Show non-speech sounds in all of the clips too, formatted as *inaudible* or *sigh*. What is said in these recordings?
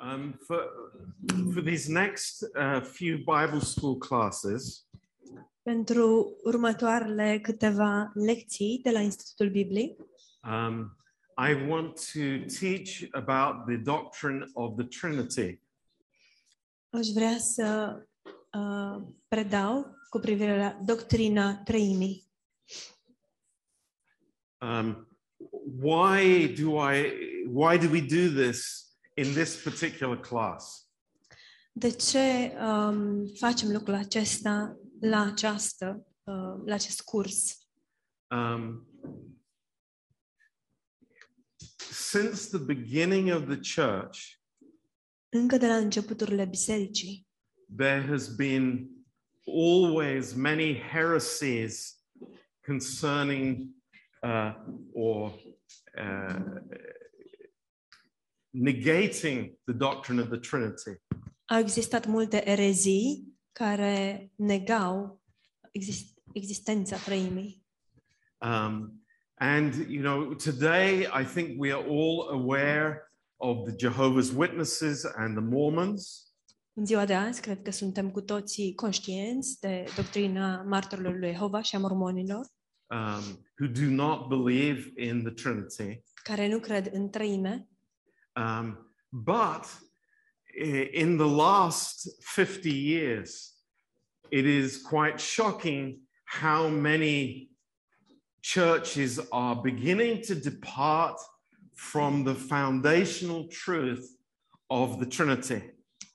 Um, for, for these next uh, few Bible school classes, Pentru următoarele câteva lecții de la Institutul Bibliei, um, I want to teach about the doctrine of the Trinity. aș vrea să uh, predau cu privire la doctrina treimii. Um, why do I? Why do we do this in this particular class? De ce um, facem lucrul acesta la această, uh, la acest curs? Um, since the beginning of the church, Încă de la începuturile bisericii there has been always many heresies concerning uh, or uh, negating the doctrine of the Trinity. au existat multe erezii care negau exist- existența treimii. Um, and, you know, today I think we are all aware of the Jehovah's Witnesses and the Mormons. În ziua de azi, cred că suntem cu toții conștienți de doctrina martorilor lui Jehova și a mormonilor, um, who do not believe in the Trinity. care nu cred în treime, Um, but in the last 50 years, it is quite shocking how many churches are beginning to depart from the foundational truth of the Trinity.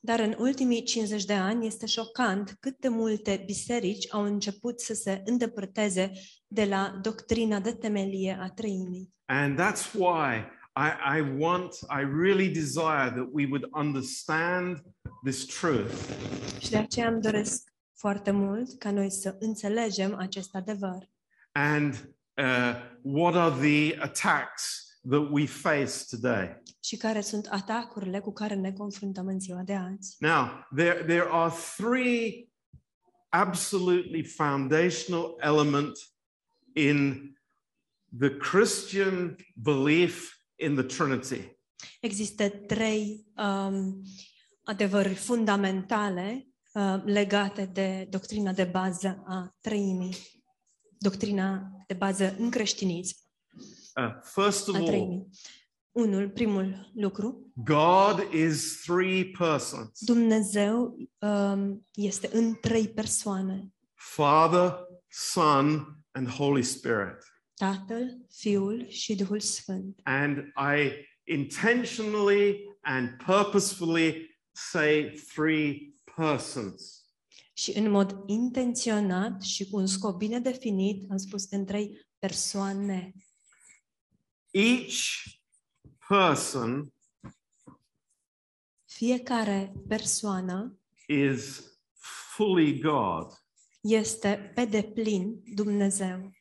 Dar în ultimii 50 de ani este șocant cât de multe biserici au început să se îndepărteze de la doctrina de temelie a treimii. And that's why I, I want, I really desire that we would understand this truth Și de aceea îmi doresc foarte mult ca noi să înțelegem acest adevăr. and uh, what are the attacks that we face today. Și care sunt atacurile cu care ne confruntăm în ziua de azi. Now, there, there are three absolutely foundational elements in the Christian belief in the Trinity. Există trei um, adevăruri fundamentale uh, legate de doctrina de bază a treimii, doctrina de bază în creștinism Uh, first of a all, treimii. Unul, primul lucru, God is three persons Dumnezeu um, este în trei persoane, Father, Son, and Holy Spirit. Tatăl, Fiul și Duhul Sfânt. And I intentionally and purposefully say three persons. Și în mod intenționat și cu un scop bine definit, am spus în trei persoane. Each person Fiecare persoană is fully God. este pe deplin Dumnezeu.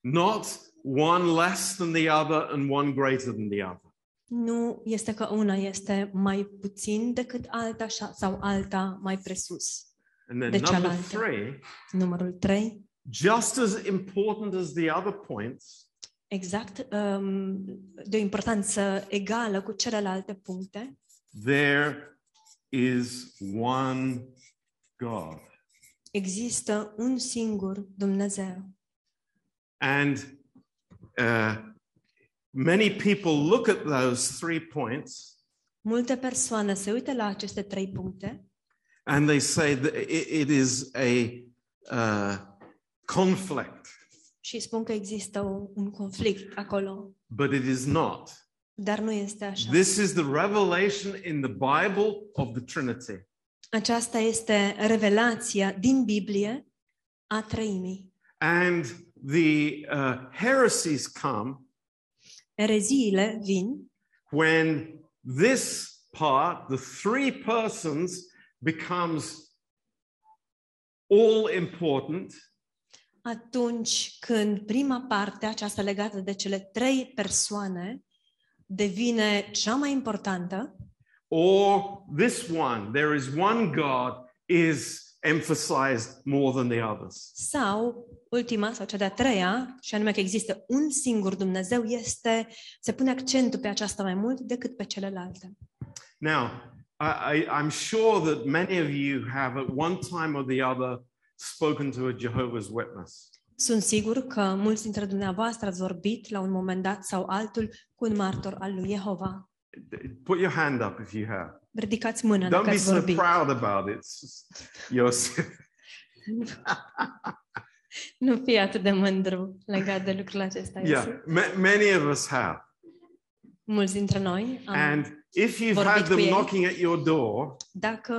Not one less than the other and one greater than the other. Nu este că una este mai puțin decât alta șa- sau alta mai presus. And then De number cealaltă. three, Numărul 3, just as important as the other points, exact um, de o importanță egală cu celelalte puncte, there is one God. există un singur Dumnezeu. And uh, many people look at those three points Multe persoane se uită la aceste trei puncte and they say that it, it is a uh, conflict, și spun că există un, conflict acolo, but it is not. dar nu este așa. This is the revelation in the Bible of the Trinity. Aceasta este revelația din Biblie a treimii. And the uh, heresies come Ereziile vin when this part, the three persons, becomes all important. Atunci când prima parte, aceasta legată de cele trei persoane, devine cea mai importantă or this one, there is one God, is emphasized more than the others. Sau ultima sau cea de-a treia, și anume că există un singur Dumnezeu, este se pune accentul pe aceasta mai mult decât pe celelalte. Now, I, I, I'm sure that many of you have at one time or the other spoken to a Jehovah's Witness. Sunt sigur că mulți dintre dumneavoastră ați vorbit la un moment dat sau altul cu un martor al lui Jehova. Put your hand up if you have. Ridicați mâna Don't dacă be ați so vorbit. proud about it. It's just- You're, Nu fi atât de mândru legat de lucrul acesta. yeah, Iosif. ma- many of us have. Mulți dintre noi am, And if you've vorbit had them cu ei. knocking at your door dacă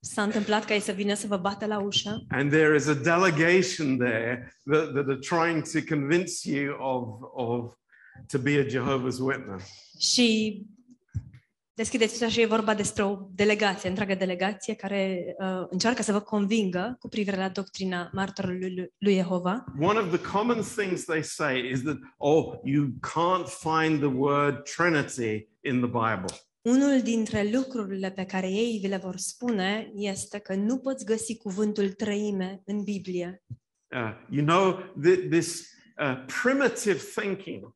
s-a întâmplat ca ei să vină să vă bată la ușă and there is a delegation there that, that are trying to convince you of, of to be a Jehovah's Witness, și deschideți ușa și e vorba despre o delegație, întreagă delegație care uh, încearcă să vă convingă cu privire la doctrina martorului lui, lui Jehova. one of the common things they say is that, oh, you can't find the word Trinity in the Bible. Unul dintre lucrurile pe care ei vi le vor spune este că nu poți găsi cuvântul trăime în Biblie. Uh, you know, th- this uh, primitive thinking,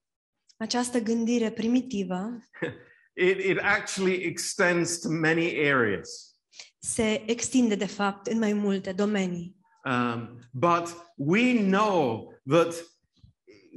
Această gândire primitivă *laughs* it, it actually extends to many areas. se extinde de fapt în mai multe domenii. Um, but we know that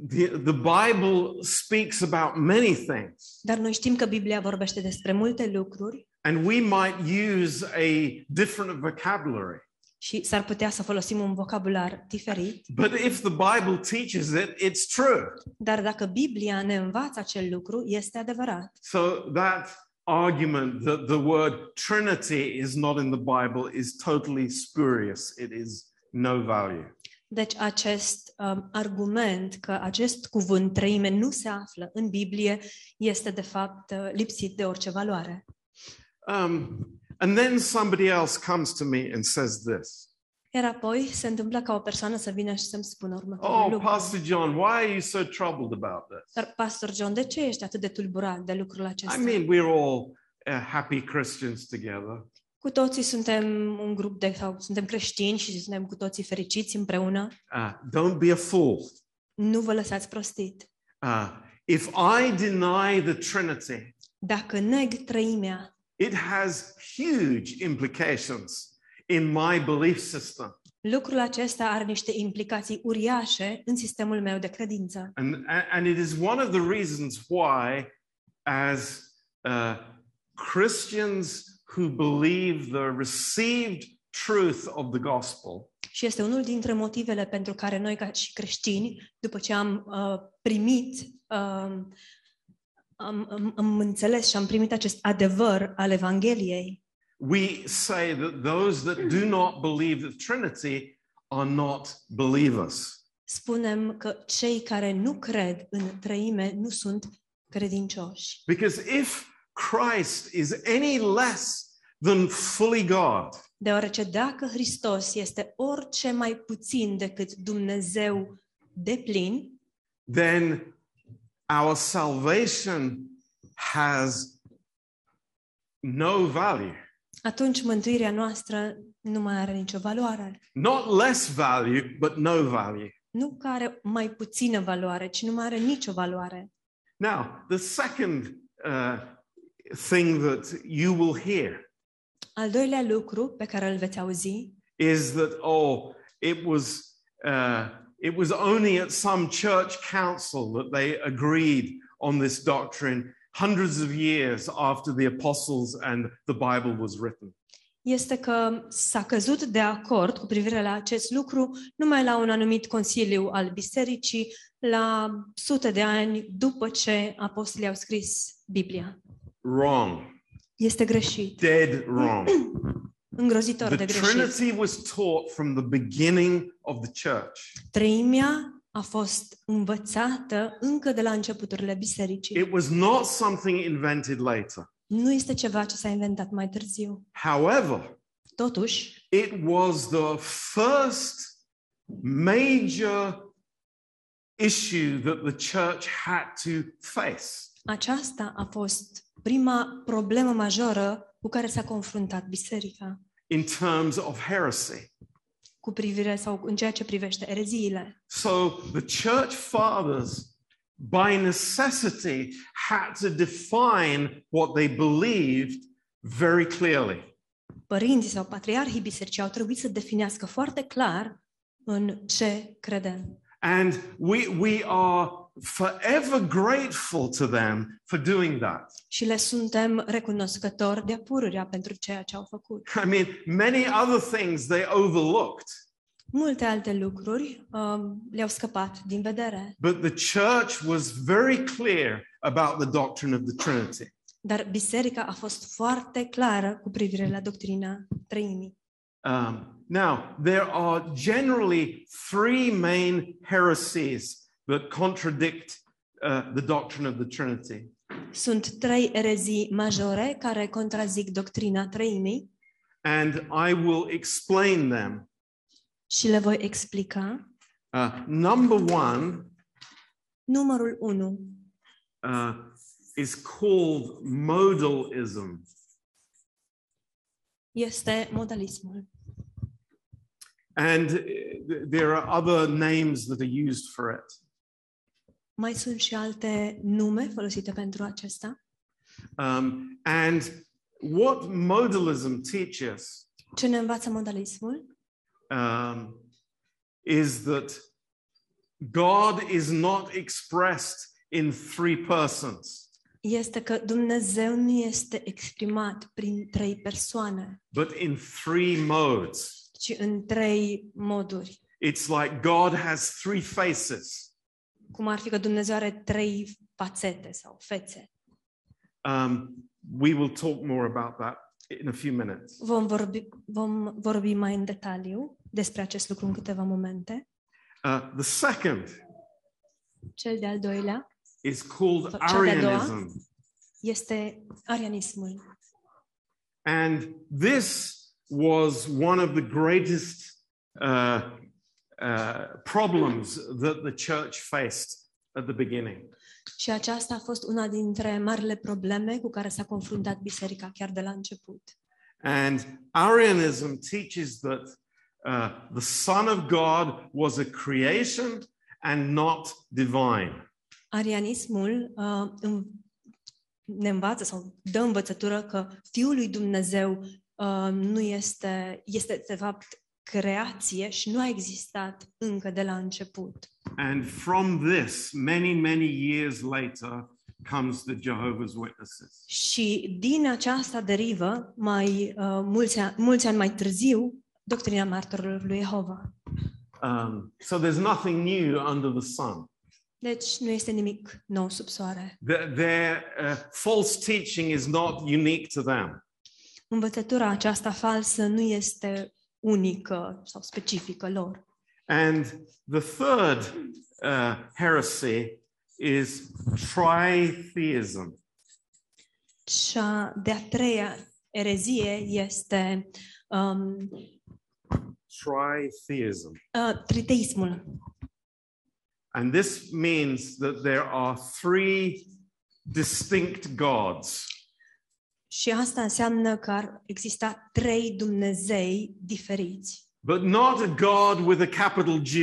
the, the Bible speaks about many things, Dar noi știm că Biblia vorbește despre multe lucruri and we might use a different vocabulary. Și s-ar putea să folosim un vocabular diferit, But if the Bible teaches it, it's true. dar dacă Biblia ne învață acel lucru, este adevărat. So that argument that the word Trinity is not in the Bible is totally spurious. It is no value. Deci acest um, argument că acest cuvânt treime nu se află în Biblie este de fapt uh, lipsit de orice valoare. Um, and then somebody else comes to me and says this Iar apoi se întâmplă ca o persoană să vină și să-mi spună următorul Oh, lucru. Pastor John, why are you so troubled about this? Dar, Pastor John, de ce ești atât de tulburat de lucrul I acesta? mean, we're all uh, happy Christians together. Cu toții suntem un grup de, sau suntem creștini și suntem cu toții fericiți împreună. Uh, don't be a fool. Nu vă lăsați prostit. Uh, if I deny the Trinity, Dacă neg trăimea, it has huge implications in my belief system. lucrul acesta are niște implicații uriașe în sistemul meu de credință. And, and it is one of the reasons why, as uh, Christians who believe the received truth of the gospel, Și este unul dintre motivele pentru care noi, ca și creștini, după ce am uh, primit, uh, am, am, am înțeles și am primit acest adevăr al Evangheliei, we say that those that do not believe the Trinity are not believers. spunem că cei care nu cred în trăime nu sunt credincioși. Because if Christ is any less than fully God, Deoarece dacă Hristos este orice mai puțin decât Dumnezeu de plin, then our salvation has no value. atunci mântuirea noastră nu mai are nicio valoare. Not less value, but no value. Nu că are mai puțină valoare, ci nu mai are nicio valoare. Now, the second uh, thing that you will hear Al doilea lucru pe care îl veți auzi is that, oh, it was, uh, it was only at some church council that they agreed on this doctrine hundreds of years after the apostles and the Bible was written. este că s-a căzut de acord cu privire la acest lucru numai la un anumit consiliu al bisericii, la sute de ani după ce apostolii au scris Biblia. Wrong. Este greșit, Dead wrong. *clears throat* îngrozitor The de greșit. Trinity was taught from the beginning of the church. Treimea a fost învățată încă de la începuturile bisericii. It was not something invented later. Nu este ceva ce s-a inventat mai târziu. However, Totuși, it was the first major issue that the church had to face. aceasta a fost prima problemă majoră cu care s-a confruntat biserica. In terms of heresy. cu privire sau în ceea ce privește ereziile. So the church fathers, by necessity, had to define what they believed very clearly. Părinții sau patriarhii bisericii au trebuit să definească foarte clar în ce credem. And we, we are forever grateful to them for doing that. Și le suntem recunoscători de pururea pentru ceea ce au făcut. I mean, many other things they overlooked, Multe alte lucruri um, le-au scăpat din vedere, but the church was very clear about the doctrine of the Trinity. dar biserica a fost foarte clară cu privire la doctrina trăimii. Um, now, there are generally three main heresies that contradict uh, the doctrine of the Trinity. Sunt trei erezii majore care contrazic doctrina trăimii And I will explain them. și le voi explica. Uh, number one Numărul 1 uh, is called modalism. este modalismul. And uh, there are other names that are used for it. Mai sunt și alte nume folosite pentru acesta. Um, and what modalism teaches Ce ne învață modalismul? um, is that God is not expressed in three persons, Este că Dumnezeu nu este exprimat prin trei persoane, but in three modes. ci în trei moduri. It's like God has three faces. Cum ar fi că Dumnezeu are trei fațete sau fețe. Um, we will talk more about that in a few minutes. Vom vorbi, vom vorbi mai în detaliu despre acest lucru în câteva momente. Uh, the second Cel de-al doilea is called Cea de-a doua? Arianism. este arianismul. And this was one of the greatest uh, uh, problems that the church faced at the beginning. Și aceasta a fost una dintre marile probleme cu care s-a confruntat biserica chiar de la început. And Arianism teaches that uh, the Son of God was a creation and not divine. Arianismul uh, în- ne învață sau dă învățătură că Fiul lui Dumnezeu uh, nu este, este de fapt creație și nu a existat încă de la început. And from this, many, many years later, comes the Jehovah's Witnesses. Și din aceasta derivă, mai uh, mulți, ani, mulți ani mai târziu, doctrina martorilor lui Jehova. Um, so there's nothing new under the sun. Deci nu este nimic nou sub soare. Their, their uh, false teaching is not unique to them. Învățătura aceasta falsă nu este unică sau specifică lor. And the third uh, heresy is tritheism. Cea de-a treia erezie este um, Tritheism. uh, triteismul. And this means that there are three distinct gods. Și asta înseamnă că ar exista trei Dumnezei diferiți, But not a God with a capital G,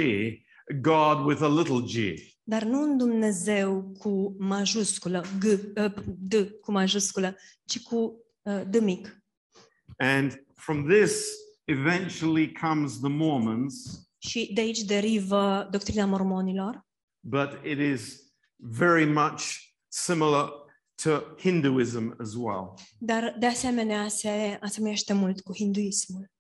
a God with a little g. dar nu un Dumnezeu cu majusculă, G, uh, D cu majusculă, ci cu uh, D mic. And from this eventually comes the Mormons, Și de aici derivă doctrina mormonilor, but it is very much similar to Hinduism as well. dar de asemenea se asemenește mult cu hinduismul.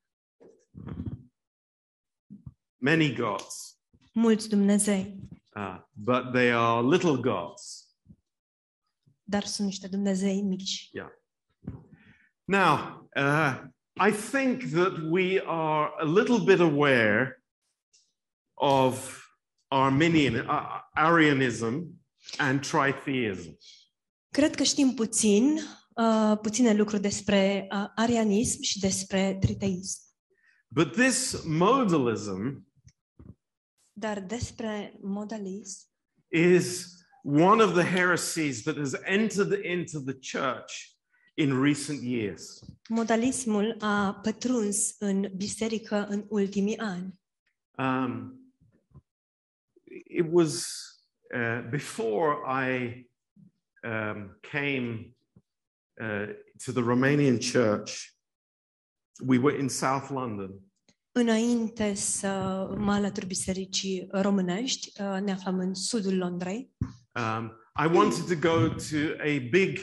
Many gods, Mulți Dumnezei, uh, but they are little gods. dar sunt niște Dumnezei mici. Now, uh, I think that we are a little bit aware of Arminian, uh, Arianism and tritheism. Cred că știm puțin, uh, puține lucruri despre uh, arianism și despre triteism. But this modalism Dar despre modalism is one of the heresies that has entered into the church in recent years. Modalismul a pătruns în biserică în ultimii ani. Um, it was uh, before I um, came uh, to the Romanian church. We were in South London, Înainte să mă alătur bisericii românești, uh, ne aflam în sudul Londrei um, I wanted to go to a big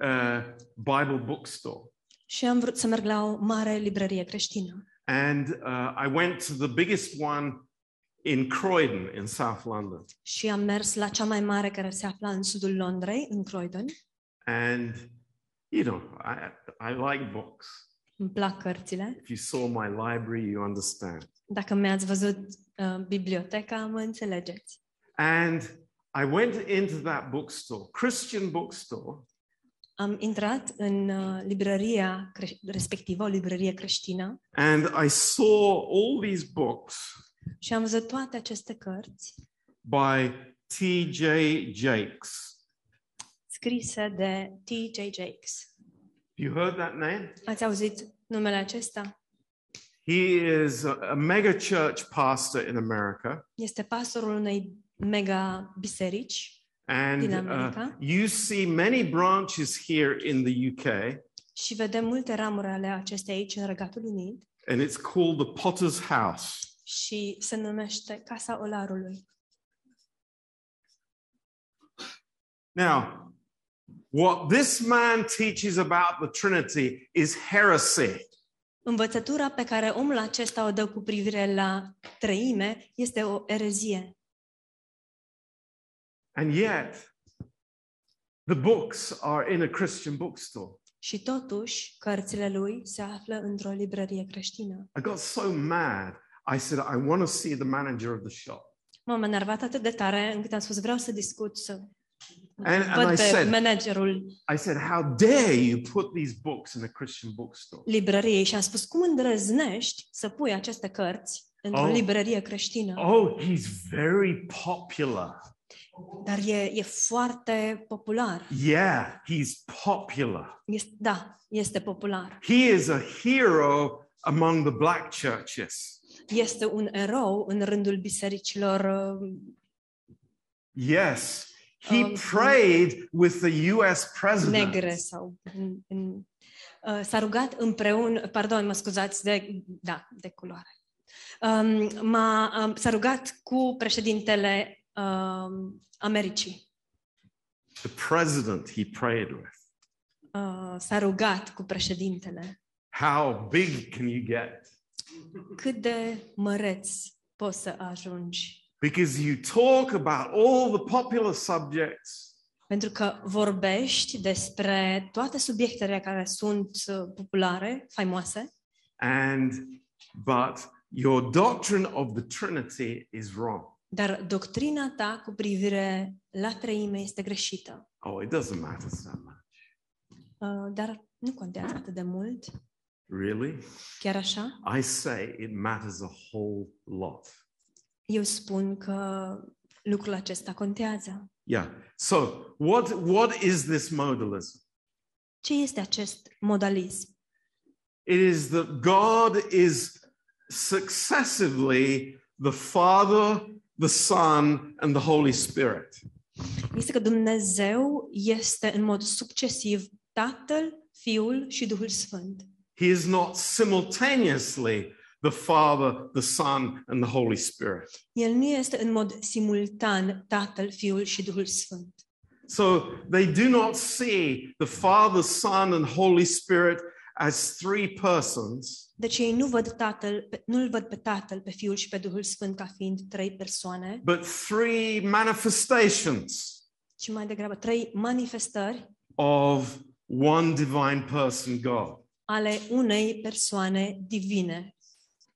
uh, Bible bookstore. și am vrut să merg la o mare librărie creștină. And uh, I went to the biggest one in Croydon, in South London. Și am mers la cea mai mare care se afla în sudul Londrei, în Croydon. And, you know, I, I like books. Îmi plac cărțile. If you saw my library, you understand. Dacă mi-ați văzut uh, biblioteca, mă înțelegeți. And I went into that bookstore, Christian bookstore, Am intrat în uh, librăria respectivă, o librărie creștină, and I saw all these books și am văzut toate aceste cărți by T.J. Jakes. scrise de T.J. Jakes. You heard that name? Ați auzit numele acesta? He is a, a mega church pastor in America. Este pastorul unei mega biserici And Din uh, America. you see many branches here in the UK, și vedem multe ramuri ale acestei aici în Regatul Unit and it's called the Potter's House. Și se numește Casa Olarului. Now, what this man teaches about the Trinity is heresy. Învățătura pe care omul acesta o dă cu privire la treime este o erezie. And yet, the books are in a Christian bookstore. Și totuși, cărțile lui se află într-o librărie creștină. I got so mad. I said, I want to see the manager of the shop. M-am enervat atât de tare încât am spus vreau să discut, să And- and văd I pe said- managerul I said, How dare you put these books in a Christian bookstore? librăriei și am spus cum îndrăznești să pui aceste cărți într-o Oh. librărie creștină. Oh, he's very popular. Dar e, e foarte popular. Yeah, he's popular. Este, da, este popular. He is a hero among the black churches. Este un erou în rândul bisericilor uh, Yes, he Um, prayed with the US president. negre sau în, în, uh, s-a rugat împreună, pardon, mă scuzați, de, da, de culoare. Um, m-a, um, s-a rugat cu președintele um, Americii. The president he prayed with. Uh, s-a rugat cu președintele. How big can you get? Cât de măreț poți să ajungi? Because you talk about all the popular subjects, Pentru că vorbești despre toate subiectele care sunt uh, populare, faimoase, and but your doctrine of the Trinity is wrong. dar doctrina ta cu privire la treime este greșită. Oh, it doesn't matter so much. Uh, dar nu contează atât de mult. Really? Chiar așa? I say it matters a whole lot. Eu spun că lucrul acesta contează. Yeah. So, what what is this modalism? Ce este acest modalism? It is that God is successively the Father, the Son, and the Holy Spirit. Este că Dumnezeu este în mod succesiv Tatăl, Fiul și Duhul Sfânt. He is not simultaneously the Father, the Son, and the Holy Spirit. El nu este în mod simultan Tatăl, Fiul și Duhul Sfânt. So they do not see the Father, Son, and Holy Spirit as three persons, Deci ei nu văd Tatăl, nu-l văd pe Tatăl, pe Fiul și pe Duhul Sfânt ca fiind trei persoane, but three manifestations ci mai degrabă trei manifestări of one divine person, God. Ale unei persoane divine,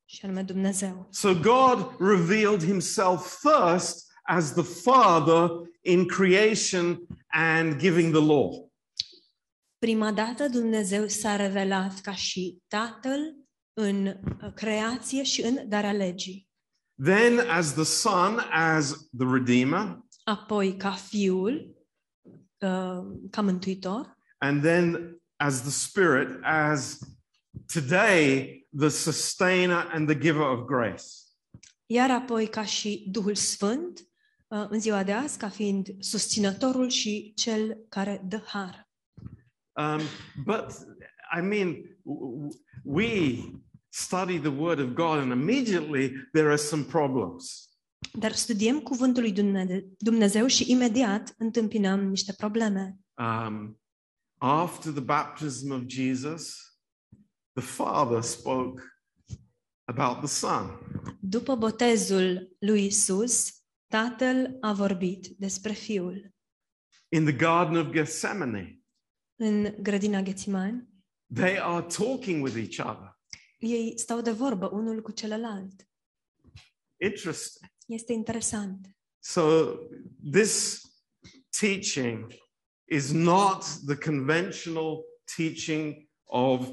și anume Dumnezeu. So God revealed himself first as the Father in creation and giving the law. Prima dată Dumnezeu s-a revelat ca și Tatăl în uh, creație și în darea legii. Then as the Son, as the Redeemer, Apoi ca Fiul, uh, ca Mântuitor, and then as the Spirit, as today the sustainer and the giver of grace. Iar apoi ca și Duhul Sfânt, uh, în ziua de azi, ca fiind susținătorul și cel care dă har. Um, but I mean, w- w- we study the Word of God, and immediately there are some problems. Dar studiem cuvântul lui Dumne- Dumnezeu și imediat întâmpinăm niște probleme. Um, after the baptism of Jesus, the Father spoke about the Son. După botezul lui Isus, Tatăl a vorbit despre Fiul. In the Garden of Gethsemane, În grădina Ghețimani, they are talking with each other. ei stau de vorbă unul cu celălalt. Interesting. Este interesant. So, this teaching is not the conventional teaching of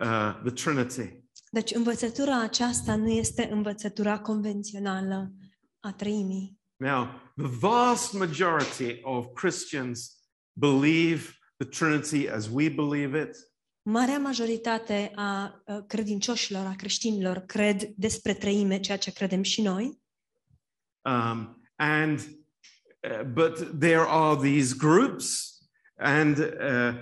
uh, the Trinity. Deci învățătura aceasta nu este învățătura convențională a treimii. Now, the vast majority of Christians believe the Trinity as we believe it. Marea majoritate a uh, credincioșilor, a creștinilor, cred despre treime ceea ce credem și noi, Um, and uh, but there are these groups, and uh,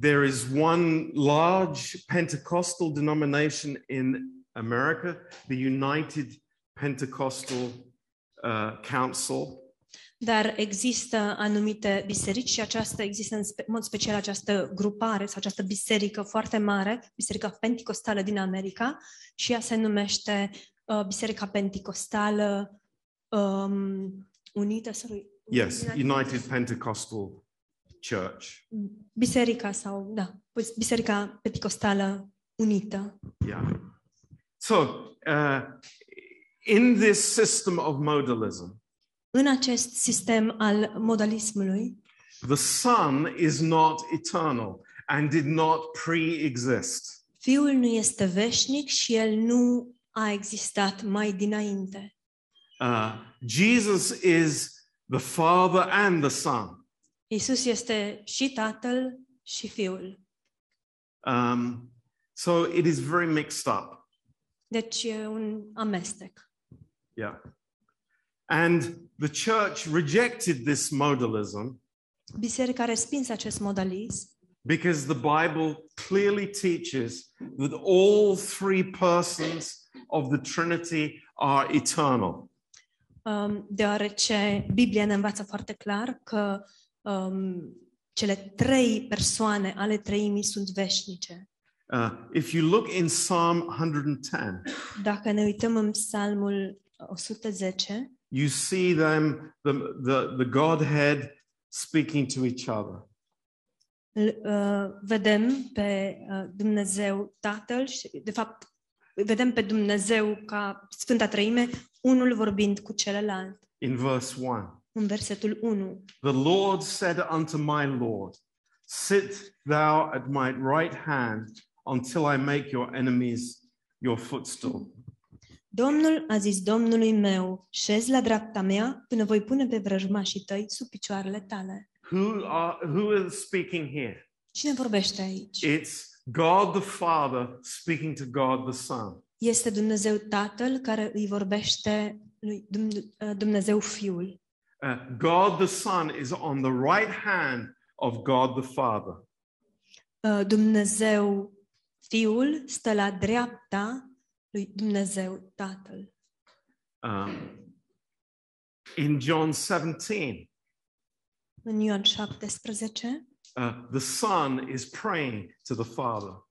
there is one large Pentecostal denomination in America, the United Pentecostal uh, Council, dar există anumite biserici și aceasta există în mod special această grupare sau această biserică foarte mare, Biserica Pentecostală din America și ea se numește uh, Biserica Pentecostală um, Unită, sorry, yes, United Pentecostal Church. Biserica sau, da, Biserica Pentecostală Unită. Yeah. So, uh, in this system of modalism, În acest sistem al modalismului, the Son is not eternal and did not pre exist. Fiul nu este veșnic și el nu a existat mai dinainte. Uh, Jesus is the Father and the Son. Isus este și Tatăl și Fiul. Um, so it is very mixed up. Deci e un amestec. Yeah. And the church rejected this modalism Biserica a respins acest modalism because the Bible clearly teaches that all three persons of the Trinity are eternal. Um, deoarece Biblia ne învață foarte clar că um, cele trei persoane ale treimii sunt veșnice. Uh, if you look in Psalm 110, Dacă ne uităm în Psalmul 110, you see them, the, the, the Godhead speaking to each other. îl, uh, vedem pe uh, Dumnezeu Tatăl și, de fapt, vedem pe Dumnezeu ca Sfânta Treime, unul vorbind cu celălalt. In verse 1, În versetul 1. the Lord said unto my Lord, Sit thou at my right hand until I make your enemies your footstool. Domnul a zis Domnului meu, șezi la dreapta mea până voi pune pe vrăjmașii tăi sub picioarele tale. Who are who is speaking here? Cine vorbește aici? It's God the Father speaking to God the Son. Este Dumnezeu Tatăl care îi vorbește lui Dumne- Dumnezeu Fiul. Uh, God the Son is on the right hand of God the Father. Uh, Dumnezeu Fiul stă la dreapta lui Dumnezeu Tatăl. Um, in John 17, În Ioan 17, uh, the Son is praying to the Father,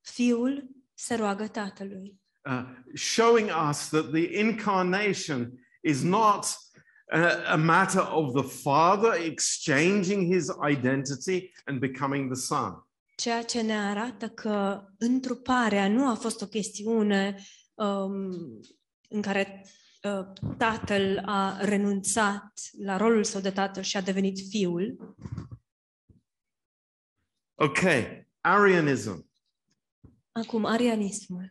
Fiul se roagă Tatălui, uh, showing us that the incarnation is not a, a matter of the Father exchanging his identity and becoming the Son. ceea ce ne arată că întruparea nu a fost o chestiune um, în care uh, tatăl a renunțat la rolul său de tatăl și a devenit fiul. Okay, Arianism. Acum, arianismul.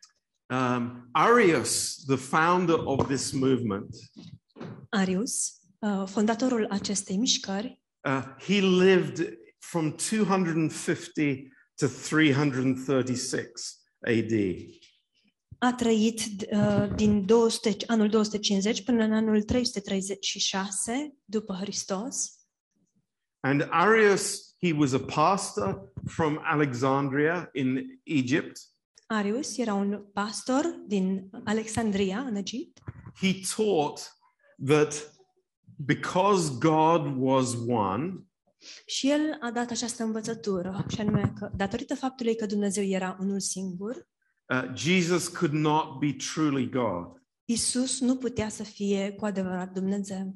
Um, Arius, the founder of this movement, Arius, uh, fondatorul acestei mișcări, uh, he lived from 250 to 336 AD. A trăit uh, din 200, anul 250 până în anul 336 după Hristos. And Arius, he was a pastor from Alexandria in Egypt. Arius era un pastor din Alexandria, în Egipt. He taught that because God was one, Și el a dat această învățătură, și anume că, datorită faptului că Dumnezeu era unul singur, uh, Jesus could not be truly God. Isus nu putea să fie cu adevărat Dumnezeu.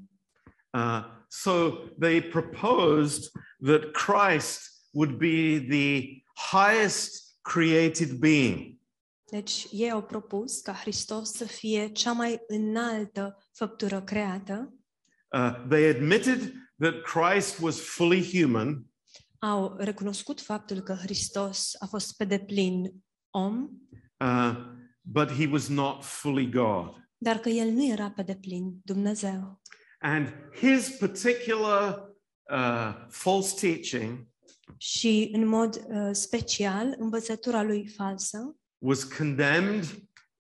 Uh, so they proposed that Christ would be the highest created being. Deci ei au propus ca Hristos să fie cea mai înaltă făptură creată. Uh, they admitted that Christ was fully human, Au recunoscut faptul că Hristos a fost pe deplin om, uh, but he was not fully God. dar că el nu era pe deplin Dumnezeu. And his particular uh, false teaching Și în mod uh, special, învățătura lui falsă was condemned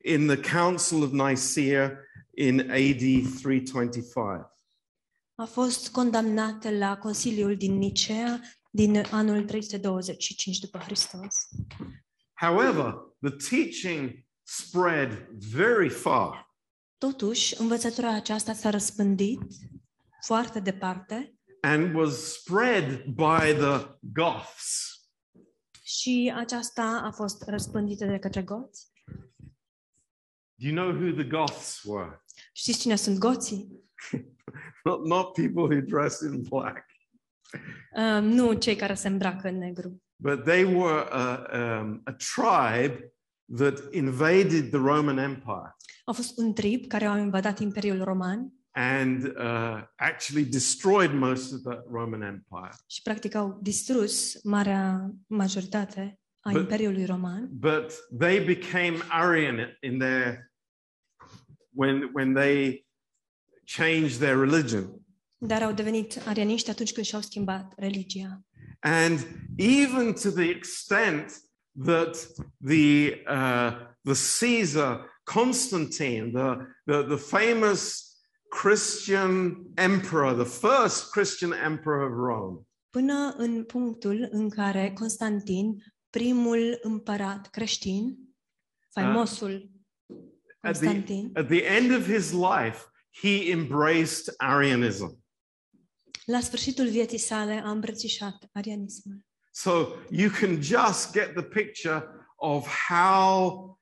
in the Council of Nicaea in AD 325. a fost condamnată la Consiliul din Nicea din anul 325 după Hristos. However, the teaching spread very far. Totuși, învățătura aceasta s-a răspândit foarte departe and was spread by the Goths. și aceasta a fost răspândită de către goți. Do you know who the Goths were? Știți cine sunt goții? *laughs* Not, not people who dress in black, Uh, nu cei care se îmbracă în negru, but they were a, um, a tribe that invaded the Roman Empire au fost un trib care au invadat Imperiul Roman and uh, actually destroyed most of the Roman Empire. și practic au distrus marea majoritate a But- Imperiului Roman, But they became Arian in their when when they changed their religion. dar au devenit arianiști atunci când și-au schimbat religia. and even to the extent that the uh, the Caesar Constantine, the, the the famous Christian emperor, the first Christian emperor of Rome, Până în punctul în care Constantin, primul împărat creștin, faimosul at the Constantin, at the end of his life, he embraced Arianism. la sfârșitul vieții sale a îmbrățișat arianismul. So you can just get the picture of how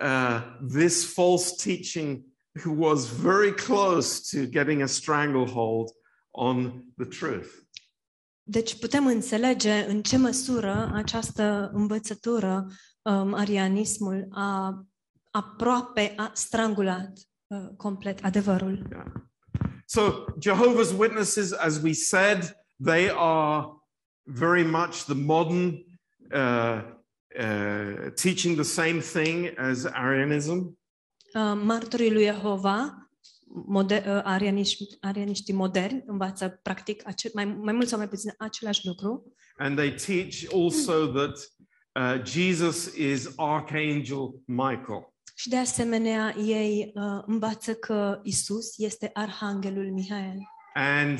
uh, this false teaching who was very close to getting a stranglehold on the truth. Deci putem înțelege în ce măsură această învățătură, um, arianismul, a aproape a strangulat uh, complet adevărul. Yeah. So Jehovah's Witnesses, as we said, they are very much the modern uh, uh, teaching the same thing as Arianism. Uh, martorii lui Jehova, moder, uh, arianiști, arianiștii moderni, învață practic ace- mai, mai mult sau mai puțin același lucru And they teach also that uh, Jesus is Archangel Michael. și de asemenea ei uh, învață că Isus este Arhanghelul Mihael and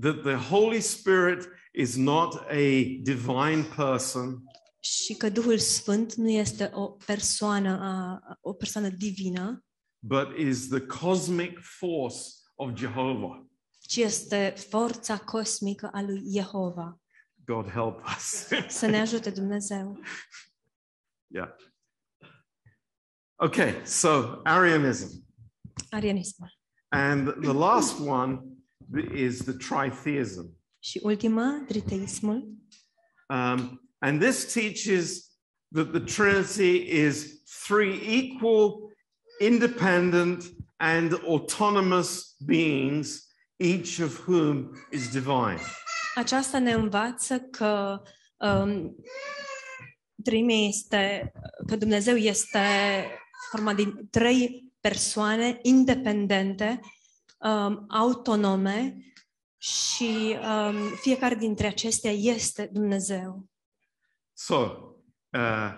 that the Holy Spirit is not a divine person, și că Duhul Sfânt nu este o persoană, o persoană divină, but is the cosmic force of Jehovah. ci este forța cosmică a lui Jehova. God help us. *laughs* Să ne ajute Dumnezeu. yeah. Okay, so Arianism. Arianismul. And the last one is the tritheism. Și ultima, triteismul. Um, and this teaches that the Trinity is three equal, independent, and autonomous beings, each of whom is divine. Aceasta ne învață că um, treimea este, că Dumnezeu este format din trei persoane independente, um, autonome, Și um, fiecare dintre acestea este Dumnezeu. So, uh,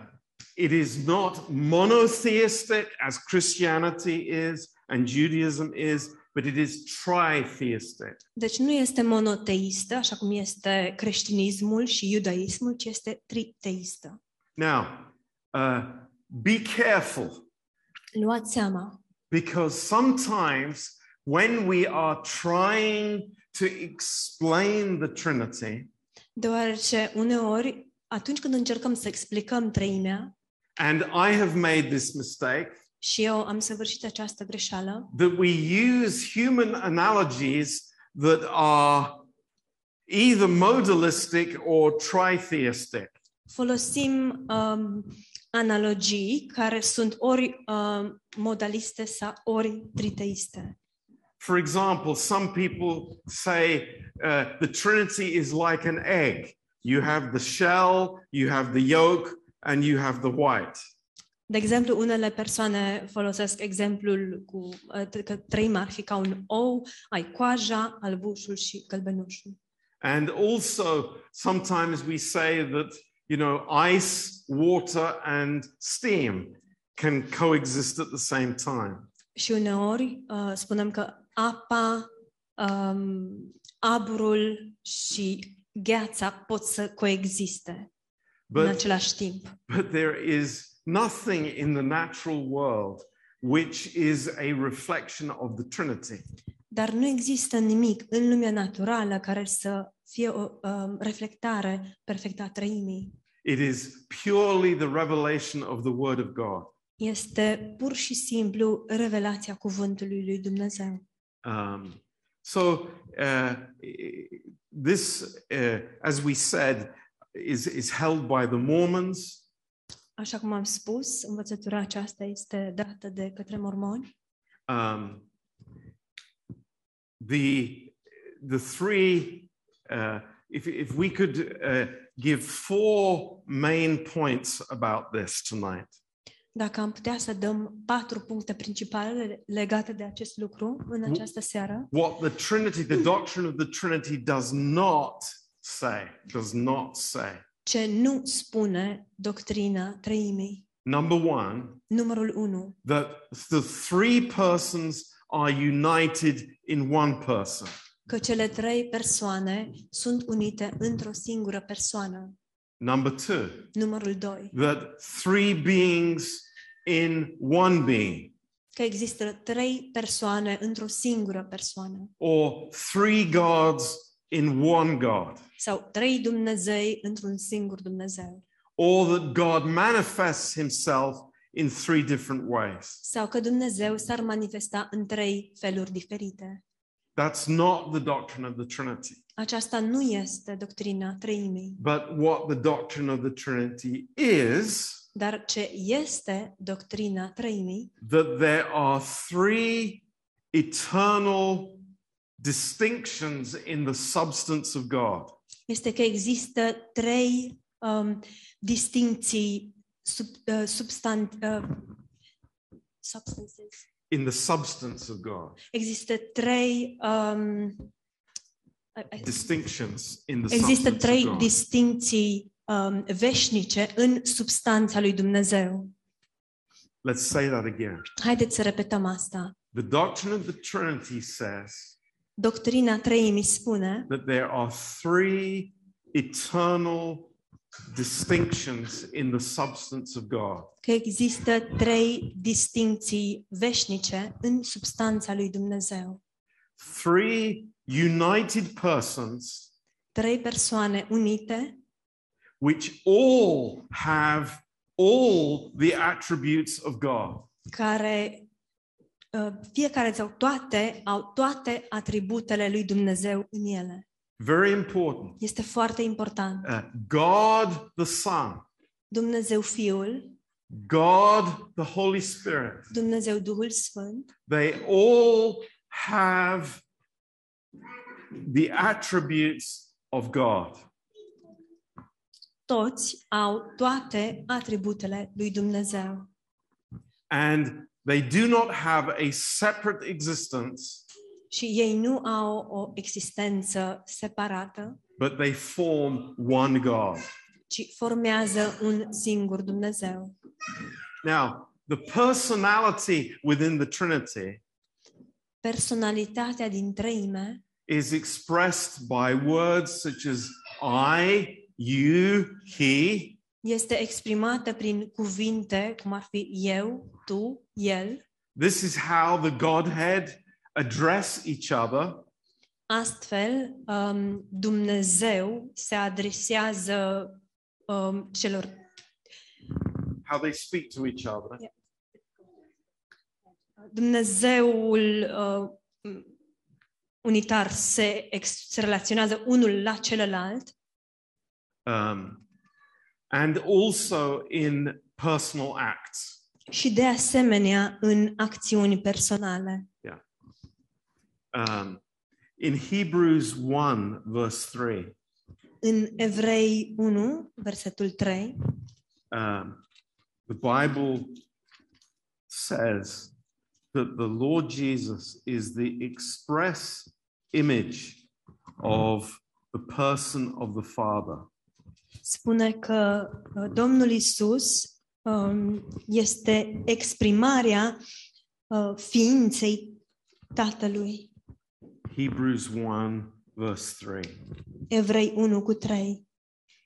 it is not monotheistic as Christianity is and Judaism is, but it is tritheistic. Deci nu este monoteistă, așa cum este creștinismul și iudaismul, ci este triteistă. Now, uh, be careful Luați seama, because sometimes when we are trying to explain the Trinity, deoarece uneori, atunci când încercăm să explicăm treimea, and I have made this mistake, și eu am săvârșit această greșeală, that we use human analogies that are either modalistic or tritheistic. folosim um, analogii care sunt ori um, modaliste sau ori triteiste. For example, some people say uh, the Trinity is like an egg. You have the shell, you have the yolk, and you have the white. De exemplu, unele persoane folosesc exemplul cu uh, că treima ar fi ca un ou, ai coaja, albușul și gălbenușul. And also, sometimes we say that, you know, ice, water, and steam can coexist at the same time. Și uneori uh, spunem că apa, um, aburul și gheața pot să coexiste în But, același timp. but there is nothing in the natural world which is a reflection of the Trinity. Dar nu există nimic în lumea naturală care să fie o um, reflectare perfectă a trăimii. It is purely the revelation of the Word of God. Este pur și simplu revelația cuvântului lui Dumnezeu. Um, so, uh, this, uh, as we said, is, is held by the Mormons. Așa cum am spus, învățătura aceasta este dată de către mormoni. Um, the, the three, uh, if, if we could uh, give four main points about this tonight. Dacă am putea să dăm patru puncte principale legate de acest lucru în această seară, What the Trinity, the doctrine of the Trinity does not say, does not say. ce nu spune doctrina treimii. Number one, Numărul 1. that the three persons are united in one person. Că cele trei persoane sunt unite într-o singură persoană. Number two, Numărul 2. that three beings in one being, Că există trei persoane într-o singură persoană. or three gods in one God, Sau trei Dumnezei într-un singur Dumnezeu. or that God manifests himself in three different ways. Sau că Dumnezeu s-ar manifesta în trei feluri diferite. That's not the doctrine of the Trinity. Aceasta nu este doctrina treimii. But what the doctrine of the Trinity is, Dar ce este doctrina treimii that there are three eternal distinctions in the substance of God. este că există trei um, distincții sub, uh, substan, uh, substances. In the substance of God. Există trei um, Distinctions in the există substance trei distincții um, veșnice în substanța lui Dumnezeu. Let's say that again. Haideți să repetăm asta. The doctrine of the Trinity says Doctrina treimii spune that there are three eternal distinctions in the substance of God. că există trei distincții veșnice în substanța lui Dumnezeu. Three united persons Trei persoane unite which all have all the attributes of God. care uh, fiecare sau toate au toate atributele lui Dumnezeu în ele. Very important. Este foarte important. Uh, God the Son, Dumnezeu Fiul, God the Holy Spirit, Dumnezeu Duhul Sfânt, they all have the attributes of God. toți au toate atributele lui Dumnezeu. And they do not have a separate existence Și ei nu au o existență separată, but they form one God. ci formează un singur Dumnezeu. Now, the personality within the Trinity Personalitatea din treime is expressed by words such as I, you, he, este exprimată prin cuvinte cum ar fi eu, tu, el. This is how the Godhead address each other. Astfel, um, Dumnezeu se adresează um, celor how they speak to each other. Yeah. Dumnezeul uh, unitar se, ex, se relaționează unul la celălalt Um, and also in personal acts. și de asemenea în acțiuni personale. Um, in Hebrews 1, verse 3, În Evrei 1, versetul 3, um, the Bible says that the Lord Jesus is the express image of the person of the Father. spune că uh, Domnul Isus um, este exprimarea uh, ființei Tatălui. Hebrews 1, verse 3. Evrei 1 cu 3.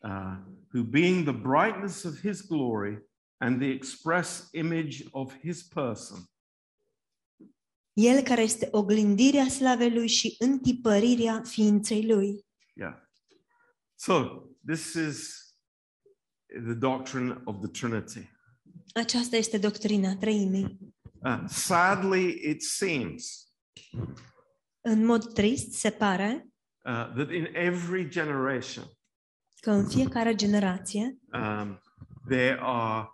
uh, who being the brightness of his glory and the express image of his person, El care este oglindirea slavei lui și întipărirea ființei lui. yeah. So this is the doctrine of the Trinity. Aceasta este doctrina treimii. Uh, sadly, it seems În mod trist, se pare uh, that in every generation că în fiecare generație um, there are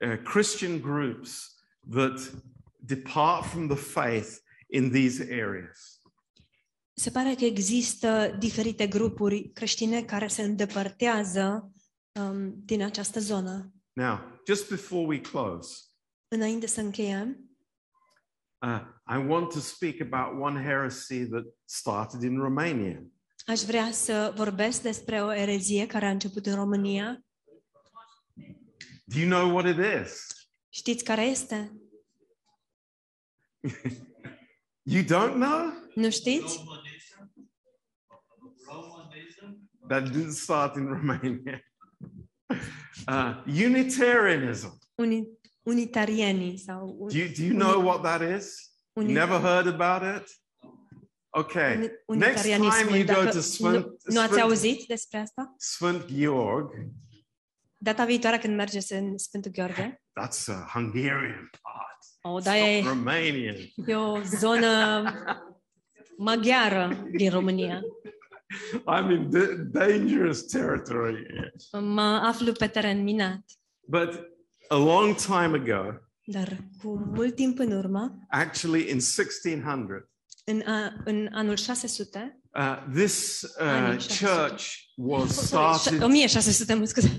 uh, Christian groups that depart from the faith in these areas. se pare că există diferite grupuri creștine care se îndepărtează um, din această zonă. Now, just before we close, Înainte să încheiem, Uh, I want to speak about one heresy that started in Romania. aș vrea să vorbesc despre o erezie care a început în România. Do you know what it is? Știți care este? *laughs* You don't know? Nu știți? That didn't start in Romania. *laughs* Uh, Unitarianism. Uni- sau Do you, do you know what that is? Never heard about it? Okay. Next time you go to Sfânt, nu, nu ați auzit despre asta? Sfânt Georg, Data viitoare când mergeți în Sfântul Gheorghe, that's a Hungarian part. o, It's da, e, Romanian. e o zonă maghiară din România. I'm in dangerous territory. Mă aflu pe teren minat. But a long time ago, Dar cu mult timp în urmă, actually in 1600, în, a, în anul 600, uh, this uh, 600. church was started 1600, mă scuze,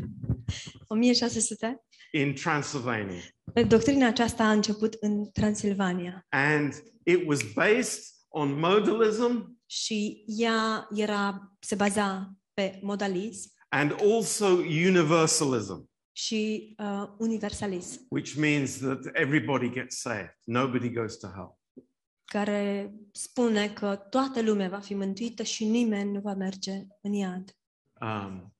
1600, in Transylvania. doctrina aceasta a început în Transilvania And it was based on modalism și ea era, se baza pe modalism and also universalism, și uh, universalism, which means that everybody gets saved, nobody goes to hell. care spune că toată lumea va fi mântuită și nimeni nu va merge în iad. Um,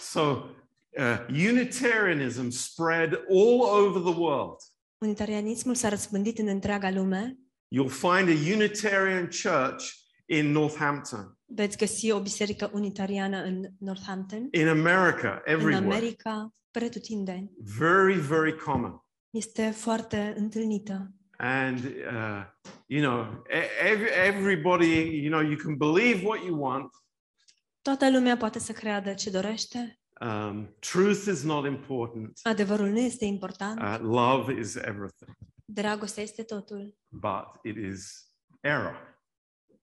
so uh, Unitarianism spread all over the world. Unitarianismul s-a răspândit în întreaga lume. You'll find a Unitarian church in Northampton, Veți găsi o biserică unitariană în Northampton, in America, în everywhere. America, pretutindeni. Very, very common. Este foarte întâlnită. And, uh, you know, e- ev- everybody, you know, you can believe what you want. Toată lumea poate să creadă ce dorește. Um, truth is not important. Adevărul nu este important. Uh, love is everything. Dragostea este totul. But it is error.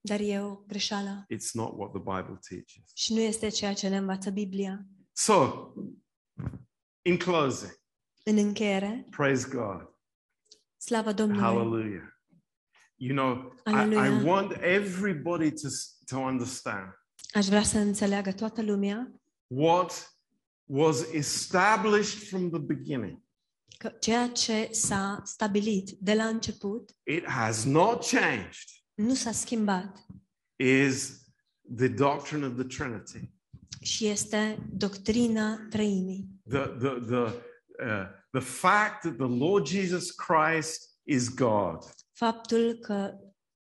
Dar e o greșeală. It's not what the Bible teaches. Și nu este ceea ce ne învață Biblia. So, in closing, În încheiere, praise God. slavă Domnului! Hallelujah. You know, I. I want everybody to, to understand Aș vrea să înțeleagă toată lumea what was established from the beginning. că ceea ce s-a stabilit de la început It has not changed, nu s-a schimbat is the doctrine of the Trinity. și este doctrina trăimii. The, the, the, uh, the fact that the Lord Jesus Christ is God. Faptul că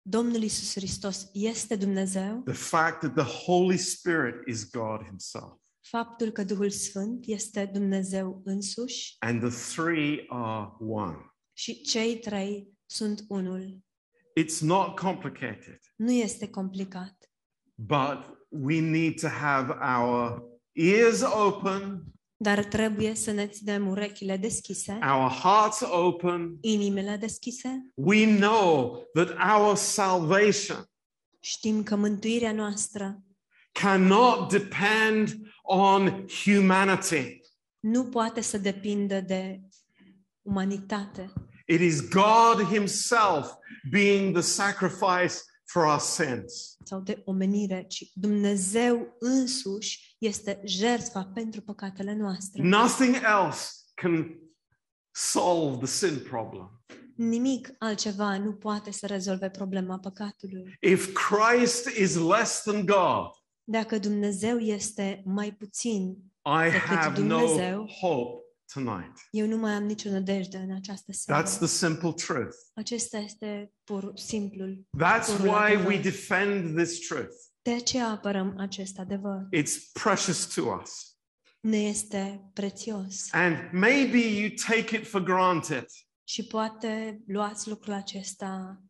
Domnul Isus Hristos este Dumnezeu, The fact that the Holy Spirit is God Himself. faptul că Duhul Sfânt este Dumnezeu însuși And the three are one. și cei trei sunt unul. It's not complicated, Nu este complicat, but we need to have our ears open, dar trebuie să ne ținem urechile deschise, our hearts open. inimile deschise. We know that our salvation Știm că mântuirea noastră cannot depend on humanity. nu poate să depindă de umanitate. It is God Himself being the sacrifice for our sins. sau de omenire, ci Dumnezeu însuși este jertfa pentru păcatele noastre. Nothing else can solve the sin problem. Nimic altceva nu poate să rezolve problema păcatului. If Christ is less than God, Dacă Dumnezeu este mai puțin, I Decât have no Dumnezeu. hope tonight. eu nu mai am nicio nădejde în această seară. That's the simple truth. Acesta este pur simplul. That's Purul why adevăr. we defend this truth. De aceea apărăm acest adevăr. It's precious to us. Ne este prețios. And maybe you take it for granted. Și poate luați lucrul acesta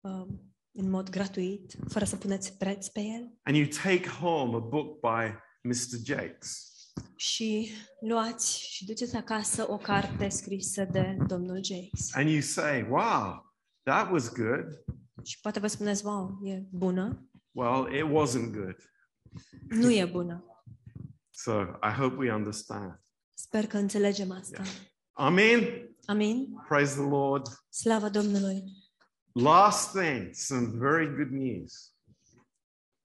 um, în mod gratuit, fără să puneți preț pe el. And you take home a book by Mr. Jakes. Și luați și duceți acasă o carte scrisă de domnul Jakes. And you say, wow, that was good. Și poate vă spuneți, wow, e bună. Well, it wasn't good. Nu e bună. So I hope we understand. Sper că înțelegem asta. Amen. Amin? Praise the Lord. Slavă Domnului! Last thing, some very good news.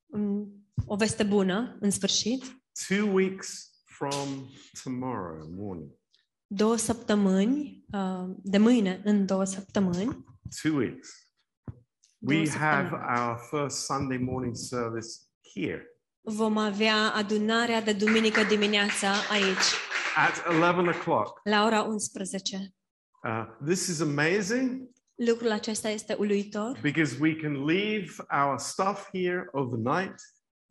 Mm, O veste bună, în sfârșit. Two weeks from tomorrow morning, Două săptămâni, uh, de mâine în două săptămâni, two weeks, două we have săptămâni, our first Sunday morning service here. Vom avea adunarea de duminică dimineața aici, at 11 o'clock. la ora 11. Uh, this is amazing Lucrul acesta este uluitor, because we can leave our stuff here overnight.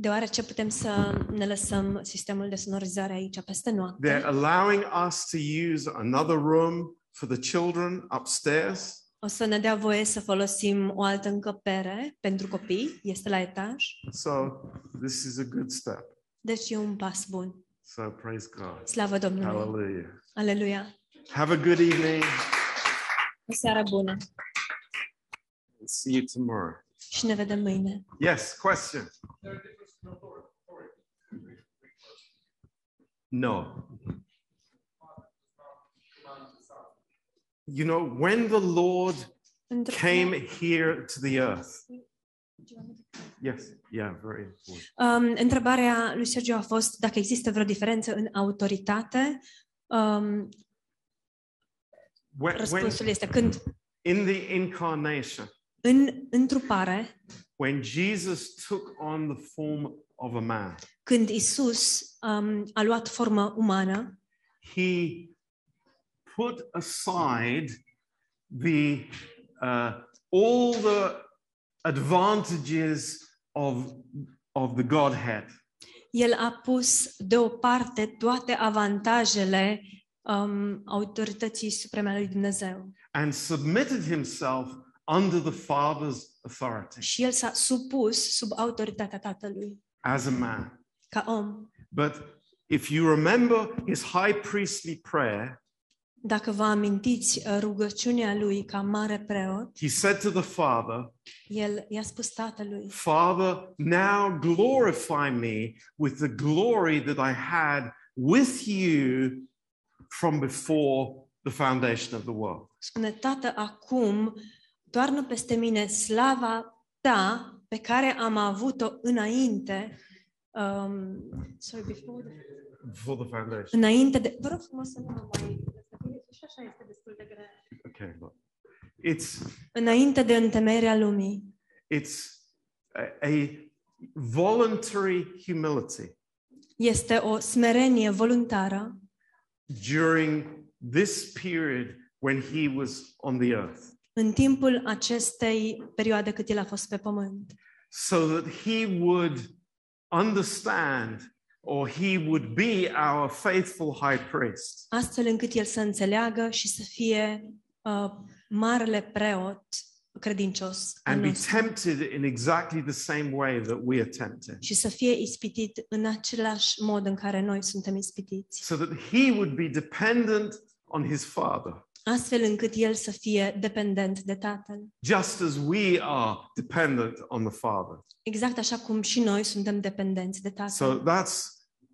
Deoarece putem să ne lăsăm sistemul de sonorizare aici peste noapte. They're allowing us to use another room for the children upstairs. O să ne dea voie să folosim o altă încăpere pentru copii, este la etaj, So this is a good step. deci e un pas bun. So praise God. Slavă Domnului! Hallelujah. Aleluia! Have a good evening. O seară bună See you tomorrow. și ne vedem mâine. Yes, question. No. You know, when the Lord came here to the earth. Yes, yeah, very important. Um, întrebarea lui Sergio a fost dacă există vreo diferență în autoritate. Um, When, răspunsul este când in the incarnation, în întrupare, when Jesus took on the form of a man, când Isus um, a luat formă umană, he put aside the uh, all the advantages of of the Godhead El a pus deoparte toate avantajele um, autorității supreme a lui Dumnezeu. and submitted himself under the Father's authority Și el s-a supus sub autoritatea Tatălui, as a man. ca om. But if you remember his high priestly prayer, Dacă vă amintiți uh, rugăciunea lui ca mare preot, he said to the Father, el i-a spus Tatălui, Father, now glorify me with the glory that I had with you from before the foundation of the world. spune, Tată, acum toarnă peste mine slava ta pe care am avut-o înainte, um, sorry, before the, For the foundation. înainte de, vă rog frumos să nu mă mai, și așa este destul de grea. Okay, look. It's Înainte de întemeierea lumii, it's a, a voluntary humility este o smerenie voluntară during this period when he was on the earth, în timpul acestei perioade cât el a fost pe pământ, so that he would understand or he would be our faithful high priest. astfel încât el să înțeleagă și să fie uh, marele preot credincios al and be nostru. tempted in exactly the same way that we are tempted, și să fie ispitit în același mod în care noi suntem ispitiți, so that he would be dependent on his Father, astfel încât el să fie dependent de Tatăl. just as we are dependent on the Father. Exact așa cum și noi suntem dependenți de So Tatăl. that's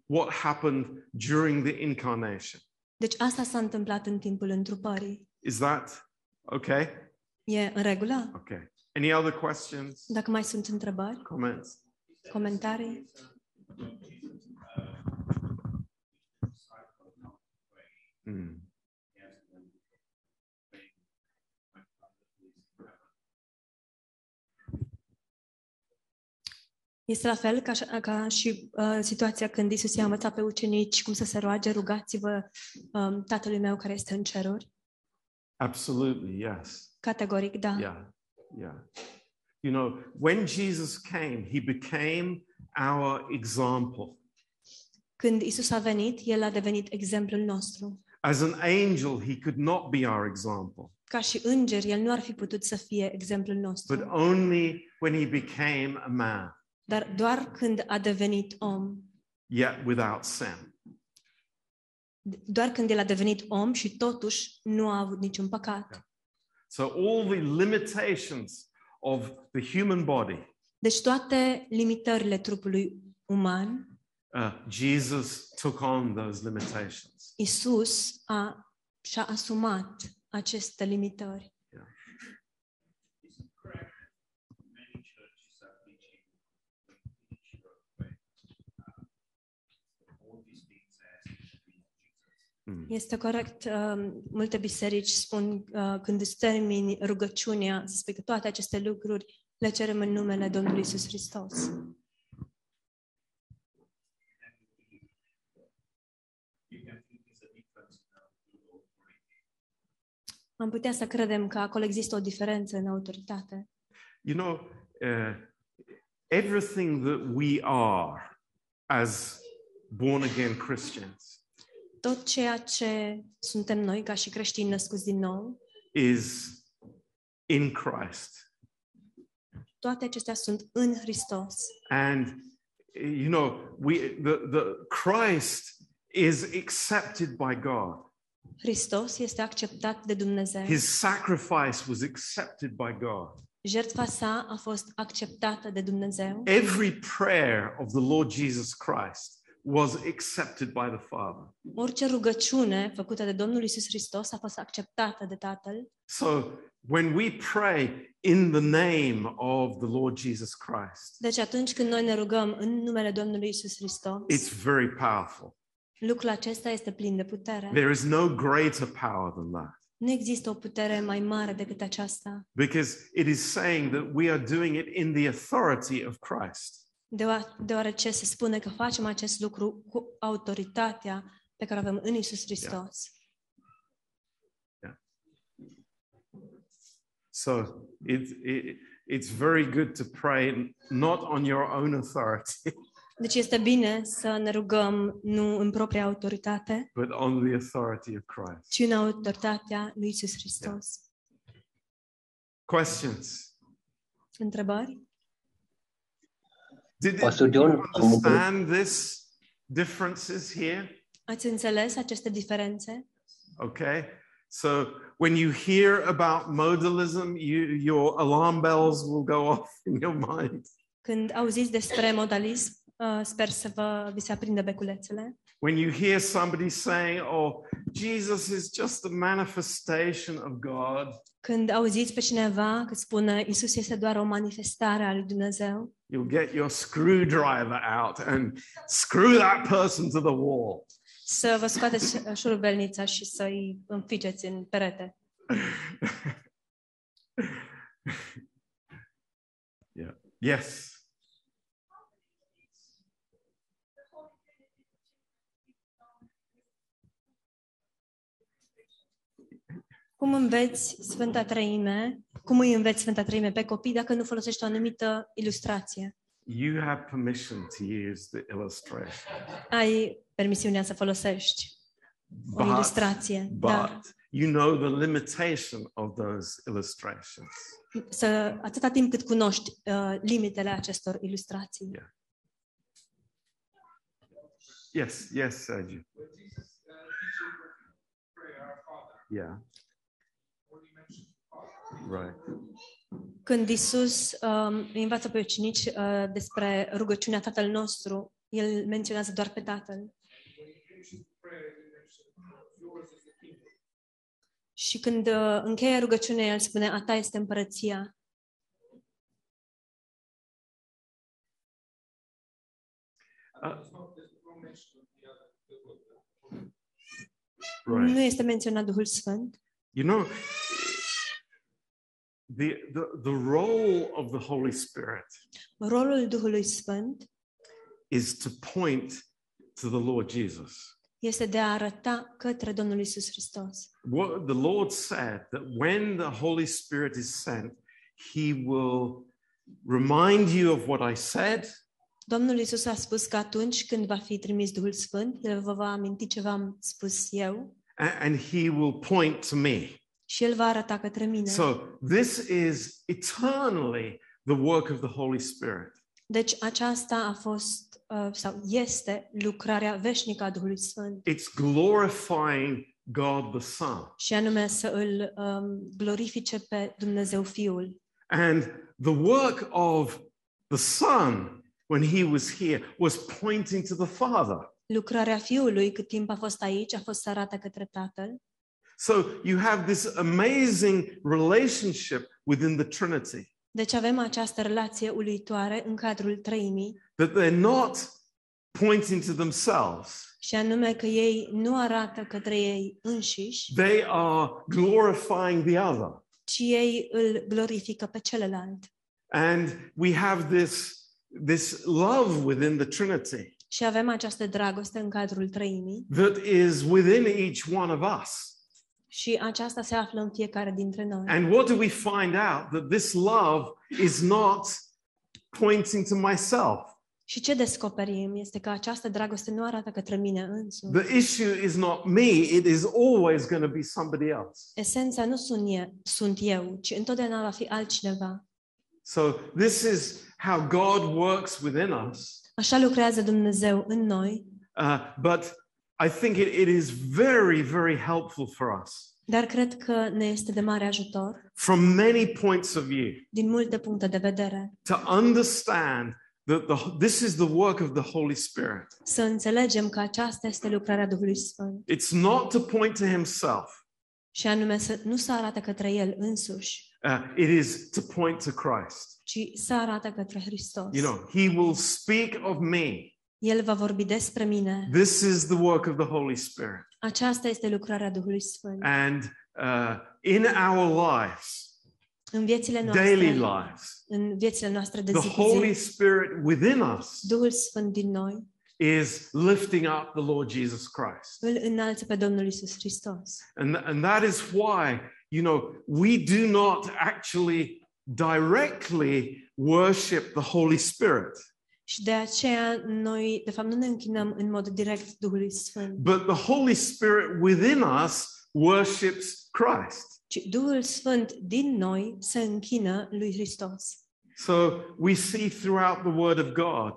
what happened during the incarnation. Deci asta s-a întâmplat în timpul întrupării. Is that okay? E în regulă? Okay. Any other questions, Dacă mai sunt întrebări, comments? comentarii? Hmm. Este la fel ca, și- ca și uh, situația când Isus i-a învățat pe ucenici cum să se roage, rugați-vă um, Tatălui meu care este în ceruri. Absolutely, yes. Categoric, da. Yeah, yeah. You know, when Jesus came, he became our example. Când Isus a venit, El a devenit exemplul nostru. As an angel, he could not be our example, Ca și înger, El nu ar fi putut să fie exemplul but nostru. only when he became a man, Dar doar când a devenit om, yet without sin. doar când El a devenit om și totuși nu a avut niciun păcat. So all the limitations of the human body, Deci toate limitările trupului uman, uh, Jesus took on those limitations. Isus a, și-a asumat aceste limitări. Is it correct that many churches are teaching when you finish your faith, uh, all these things as in the name of Jesus? Mm. Este corect. um, Multe biserici spun uh, când îți termini rugăciunea, să spui că toate aceste lucruri le cerem în numele Domnului Isus Hristos. You can think there's a difference now to the authority. Am putea să credem că acolo există o diferență în autoritate. You know, uh, everything that we are as born again Christians Tot ceea ce suntem noi ca și creștini născuți din nou, is in Christ. toate acestea sunt în Hristos. And you know, we the, the Christ is accepted by God. Hristos este acceptat de Dumnezeu. His sacrifice was accepted by God. Jertfa sa a fost acceptată de Dumnezeu. Every prayer of the Lord Jesus Christ was accepted by the Father. Orice rugăciune făcută de Domnul Isus Hristos a fost acceptată de Tatăl. So when we pray in the name of the Lord Jesus Christ, Deci atunci când noi ne rugăm în numele Domnului Isus Hristos, it's very powerful. lucrul acesta este plin de putere. There is no greater power than that Nu există o putere mai mare decât aceasta, because it is saying that we are doing it in the authority of Christ. Deoa- deoarece se spune că facem acest lucru cu autoritatea pe care o avem în Isus Hristos. So it, it, it's very good to pray not on your own authority, *laughs* Deci este bine să ne rugăm nu în propria autoritate, but on the authority of Christ. ci în autoritatea lui Isus Hristos. Questions? Întrebări? Did, Pastor did you understand this differences here? Ați înțeles aceste diferențe? Okay. So when you hear about modalism, you, your alarm bells will go *laughs* off in your mind. Când auziți despre modalism, uh, sper să vă vi se aprindă beculețele. When you hear somebody saying, "Oh, Jesus is just a manifestation of God," Când auziți pe cineva că spune Isus este doar o manifestare a lui Dumnezeu, you'll get your screwdriver out and screw that person to the wall. să vă scoateți șurubelnița și să-i înfigeți în perete. *laughs* yeah. Yes. Cum înveți Sfânta Treime, cum îi înveți Sfânta Treime pe copii dacă nu folosești o anumită ilustrație? You have permission to use the illustration. Ai permisiunea să folosești o But, ilustrație, but dar you know the limitation of those illustrations. să, atâta timp cât cunoști uh, limitele acestor ilustrații. Yeah. Yes, yes, Sergio. When Jesus uh, teaches us to pray our Father, Yeah, when he mentions Father, right. Când Isus um, îi învață pe ucenici uh, despre rugăciunea Tatăl nostru, el menționează doar pe Tatăl. when he finishes the prayer, he mentions yours is the kingdom. Și când uh, încheie rugăciunea, el spune, a ta este împărăția. Uh, There's no, there's no mention of the other, the book. right. Nu este menționat Duhul Sfânt. You know, the, the, the role of the Holy Spirit Rolul Duhului Sfânt is to point to the Lord Jesus. este de a arăta către Domnul Isus Hristos. What the Lord said that when the Holy Spirit is sent, he will remind you of what I said, Domnul Isus a spus că atunci când va fi trimis Duhul Sfânt, El vă va aminti ce v-am spus eu a- and he will point to me. Și El va arăta către mine. So this is eternally the work of the Holy Spirit. Deci aceasta a fost uh, sau este lucrarea veșnică a Duhului Sfânt It's glorifying God the Son. și anume să îl um, glorifice pe Dumnezeu Fiul. And the work of the Son when he was here was pointing to the Father. Lucrarea Fiului, cât timp a fost aici, a fost să arate către Tatăl. So you have this amazing relationship within the Trinity Deci avem această relație uluitoare în cadrul Trăimii that they're not pointing to themselves, și anume că ei nu arată către ei înșiși, they are glorifying the other. ci ei îl glorifică pe celălalt. And we have this, this love within the Trinity Și avem această dragoste în cadrul Trăimii that is within each one of us. Și aceasta se află în fiecare dintre noi. And what do we find out? That this love is not pointing to myself. Și ce descoperim este că această dragoste nu arată către mine însumi. The issue is not me, it is always going to be somebody else. Esența nu sunt eu, sunt eu, ci întotdeauna va fi altcineva. So, this is how God works within us. Așa lucrează Dumnezeu în noi, Uh, but I think it, it is very, very helpful for us dar cred că ne este de mare ajutor from many points of view din multe puncte de vedere to understand that the, this is the work of the Holy Spirit. să înțelegem că aceasta este lucrarea Duhului Sfânt It's not to point to himself, și anume să nu să arate către El însuși, uh, it is to point to Christ. ci să arate către Hristos. You know, he will speak of me. El va vorbi despre mine. This is the work of the Holy Spirit. Aceasta este lucrarea Duhului Sfânt. And uh, in our lives, În viețile daily lives, în viețile noastre de the zi cu Holy Spirit within us Duhul Sfânt din noi is lifting up the Lord Jesus Christ. îl înalță pe Domnul Isus Hristos. And, and that is why, you know, we do not actually directly worship the Holy Spirit, Și de aceea noi, de fapt, nu ne închinăm în mod direct Duhului Sfânt, but the Holy Spirit within us worships Christ. ci Duhul Sfânt din noi se închină lui Hristos. So we see throughout the Word of God,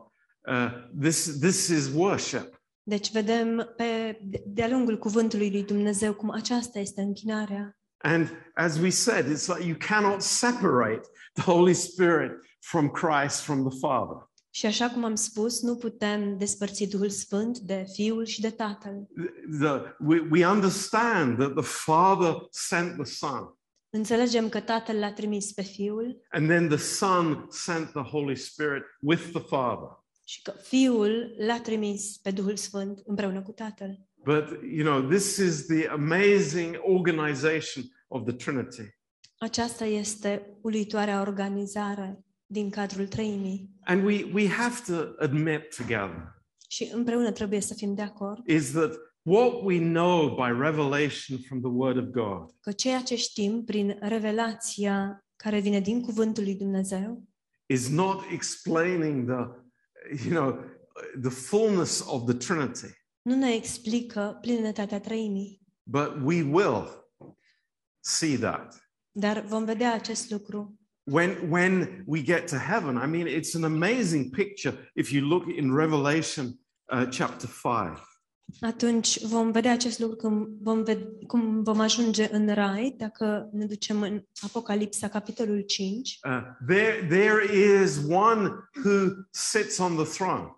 uh, this, this is worship. Deci vedem pe, de- de-a lungul cuvântului lui Dumnezeu cum aceasta este închinarea. And as we said, it's like you cannot separate the Holy Spirit from Christ, from the Father. Și așa cum am spus, nu putem despărți Duhul Sfânt de Fiul și de Tatăl. The, we, we understand that the Father sent the Son. Înțelegem că Tatăl l-a trimis pe Fiul and then the Son sent the Holy Spirit with the Father. și că Fiul l-a trimis pe Duhul Sfânt împreună cu Tatăl. But, you know, this is the amazing organization of the Trinity. Aceasta este uluitoarea organizare din cadrul treimii. And we, we have to admit together Și împreună trebuie să fim de acord is that what we know by revelation from the Word of God că ceea ce știm prin revelația care vine din cuvântul lui Dumnezeu is not explaining the, you know, the fullness of the Trinity, nu ne explică plinătatea treimii, but we will see that. dar vom vedea acest lucru When, when we get to heaven, I mean, it's an amazing picture if you look in Revelation uh, chapter 5. Atunci vom vedea acest lucru când vom ved- cum vom ajunge în Rai, dacă ne ducem în Apocalipsa, capitolul 5. Uh, there, there is one who sits on the throne.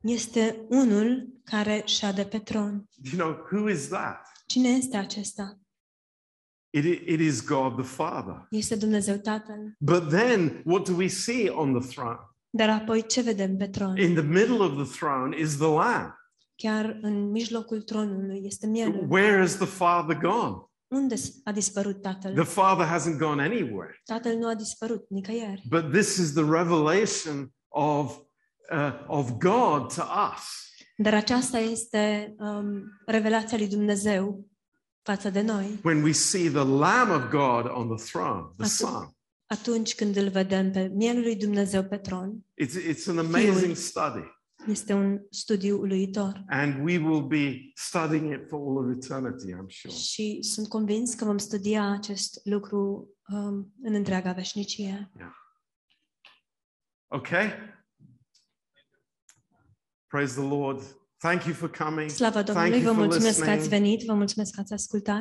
Este unul care șade pe tron. You know, who is that? Cine este acesta? It, i- it is God the Father. Este Dumnezeu Tatăl. But then, what do we see on the throne? Dar apoi ce vedem pe tron? In the middle of the throne is the Lamb. Chiar în mijlocul tronului este mielul. Where has the Father gone? Unde a dispărut Tatăl? The Father hasn't gone anywhere. Tatăl nu a dispărut nicăieri. But this is the revelation of, uh, of God to us. Dar aceasta este um, revelația lui Dumnezeu față de noi. When we see the Lamb of God on the throne, the Atunci- Son. Atunci când îl vedem pe mielul lui Dumnezeu pe tron, It's, it's an amazing Fiul. study. este un studiu uluitor. And we will be studying it for all of eternity, I'm sure. Și sunt convins că vom studia acest lucru um, în întreaga veșnicie. Okay? Praise the Lord. Thank you for coming. Slavă Thank Domnului, you vă for mulțumesc că ați listening. venit, vă mulțumesc că ați ascultat.